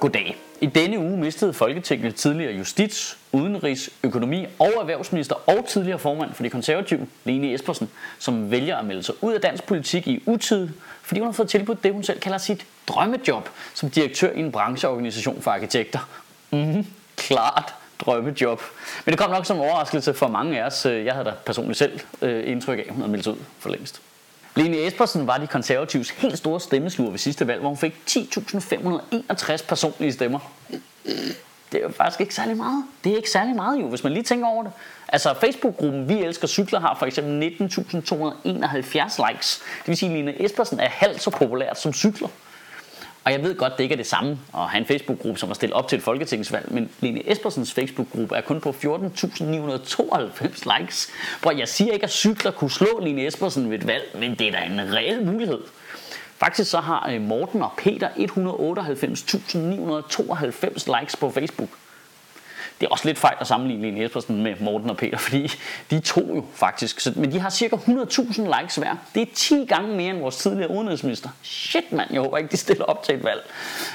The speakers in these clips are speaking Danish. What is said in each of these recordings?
Goddag. I denne uge mistede Folketinget tidligere justits, udenrigs, økonomi og erhvervsminister og tidligere formand for de konservative, Lene Espersen, som vælger at melde sig ud af dansk politik i utid, fordi hun har fået tilbudt det, hun selv kalder sit drømmejob som direktør i en brancheorganisation for arkitekter. Mhm, klart drømmejob. Men det kom nok som overraskelse for mange af os. Jeg havde da personligt selv øh, indtryk af, at hun havde meldt sig ud for længst. Lene Espersen var de konservatives helt store stemmesluger ved sidste valg, hvor hun fik 10.561 personlige stemmer. Det er jo faktisk ikke særlig meget. Det er ikke særlig meget jo, hvis man lige tænker over det. Altså Facebook-gruppen Vi Elsker Cykler har for eksempel 19.271 likes. Det vil sige, at Lene Espersen er halvt så populært som cykler. Og jeg ved godt, det ikke er det samme at have en Facebook-gruppe, som er stillet op til et folketingsvalg, men Lene Espersens Facebook-gruppe er kun på 14.992 likes. Hvor jeg siger ikke, at cykler kunne slå Lene Espersen ved et valg, men det er da en reel mulighed. Faktisk så har øh, Morten og Peter 198.992 likes på Facebook. Det er også lidt fejl at sammenligne Lene Espersen med Morten og Peter, fordi de to jo faktisk. Så, men de har cirka 100.000 likes hver. Det er 10 gange mere end vores tidligere udenrigsminister. Shit mand, jeg håber ikke, de stiller op til et valg.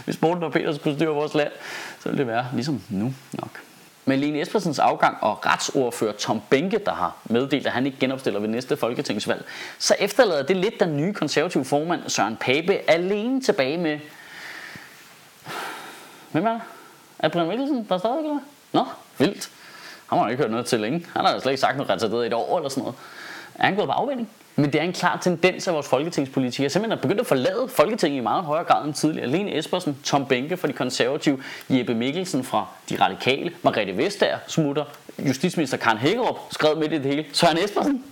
Hvis Morten og Peter skulle styre vores land, så ville det være ligesom nu nok. Men Lene Espersens afgang og retsordfører Tom Benke, der har meddelt, at han ikke genopstiller ved næste folketingsvalg, så efterlader det lidt den nye konservative formand Søren Pape alene tilbage med... Hvem er det? Er Brian Mikkelsen, der stadig, eller Nå, vildt. Han har ikke hørt noget til længe. Han har slet ikke sagt noget retarderet i et år eller sådan noget. Er han gået på afvinding? Men det er en klar tendens af vores folketingspolitikere simpelthen er begyndt at forlade Folketinget i meget højere grad end tidligere. Lene Espersen, Tom Benke fra de konservative, Jeppe Mikkelsen fra de radikale, Margrethe Vestager smutter, justitsminister Karen Hækkerup skrev midt i det hele, Søren Espersen.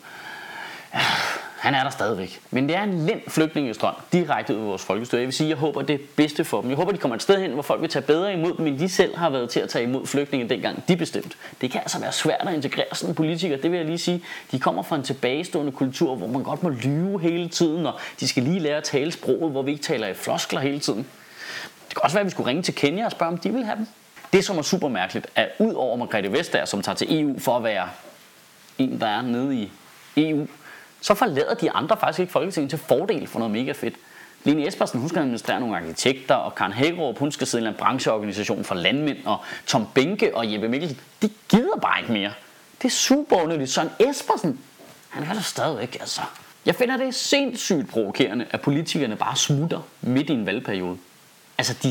Han er der stadigvæk. Men det er en lind flygtningestrøm direkte ud af vores folkestyre. Jeg vil sige, jeg håber det bedste for dem. Jeg håber, de kommer et sted hen, hvor folk vil tage bedre imod dem, end de selv har været til at tage imod flygtninge dengang de bestemt. Det kan altså være svært at integrere sådan en politiker, det vil jeg lige sige. De kommer fra en tilbagestående kultur, hvor man godt må lyve hele tiden, og de skal lige lære at tale sproget, hvor vi ikke taler i floskler hele tiden. Det kan også være, at vi skulle ringe til Kenya og spørge, om de vil have dem. Det, som er super mærkeligt, er ud over Margrethe Vestager, som tager til EU for at være en, der er nede i EU, så forlader de andre faktisk ikke Folketinget til fordel for noget mega fedt. Lene Espersen, hun skal administrere nogle arkitekter, og Karen Hækkerup, hun skal sidde i en brancheorganisation for landmænd, og Tom Benke og Jeppe Mikkelsen, de gider bare ikke mere. Det er super underligt. Søren Espersen, han er der stadigvæk, altså. Jeg finder det sindssygt provokerende, at politikerne bare smutter midt i en valgperiode. Altså, de,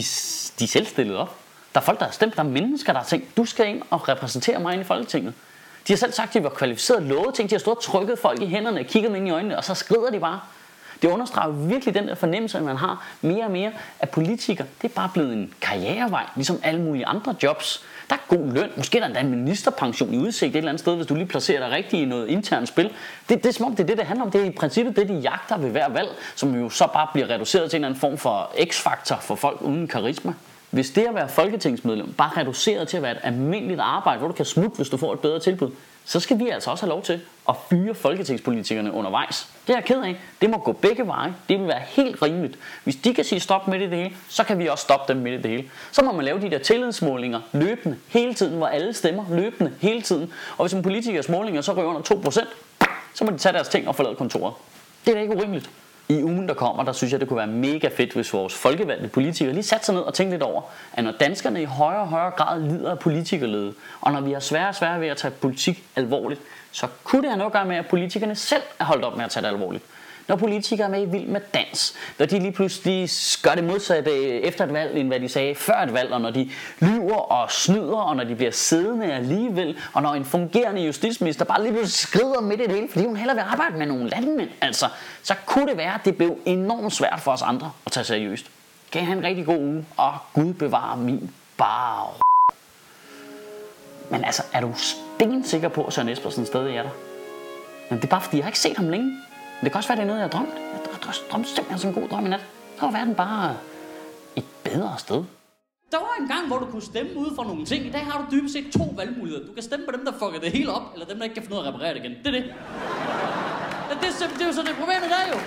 de er selv stillet op. Der er folk, der har stemt, der er mennesker, der har tænkt, du skal ind og repræsentere mig ind i Folketinget. De har selv sagt, at de var kvalificeret lovet ting. De har stået og trykket folk i hænderne, kigget dem ind i øjnene, og så skrider de bare. Det understreger virkelig den der fornemmelse, at man har mere og mere af politikere. Det er bare blevet en karrierevej, ligesom alle mulige andre jobs. Der er god løn. Måske er der endda en ministerpension i udsigt et eller andet sted, hvis du lige placerer dig rigtigt i noget internt spil. Det, det er som om, det er det, det handler om. Det er i princippet det, de jagter ved hver valg, som jo så bare bliver reduceret til en eller anden form for x-faktor for folk uden karisma. Hvis det at være folketingsmedlem bare reduceret til at være et almindeligt arbejde, hvor du kan smutte, hvis du får et bedre tilbud, så skal vi altså også have lov til at fyre folketingspolitikerne undervejs. Det er jeg ked af. Det må gå begge veje. Det vil være helt rimeligt. Hvis de kan sige stop med det hele, så kan vi også stoppe dem med det hele. Så må man lave de der tillidsmålinger løbende, hele tiden, hvor alle stemmer løbende, hele tiden. Og hvis en politikers målinger så ryger under 2%, så må de tage deres ting og forlade kontoret. Det er da ikke urimeligt i ugen, der kommer, der synes jeg, det kunne være mega fedt, hvis vores folkevalgte politikere lige satte sig ned og tænkte lidt over, at når danskerne i højere og højere grad lider af politikerlede, og når vi har svære og svære ved at tage politik alvorligt, så kunne det have noget at gøre med, at politikerne selv er holdt op med at tage det alvorligt. Når politikere er med i Vild med Dans, når de lige pludselig gør det modsatte efter et valg, end hvad de sagde før et valg, og når de lyver og snyder, og når de bliver siddende alligevel, og når en fungerende justitsminister bare lige pludselig skrider midt i det hele, fordi hun heller vil arbejde med nogle landmænd, altså, så kunne det være, at det blev enormt svært for os andre at tage seriøst. Kan I have en rigtig god uge, og Gud bevare min bar. Men altså, er du stensikker på, at Søren Espersen stadig er der? Men det er bare fordi, jeg har ikke set ham længe. Men det kan også være, det er noget, jeg har drømt. Jeg har drømt simpelthen sådan en god drøm i nat. Så var verden bare et bedre sted. Der var en gang, hvor du kunne stemme ud for nogle ting. I dag har du dybest set to valgmuligheder. Du kan stemme på dem, der fucker det hele op, eller dem, der ikke kan finde ud af at reparere det igen. Det er det. Det, er, det er jo så det problem i dag jo.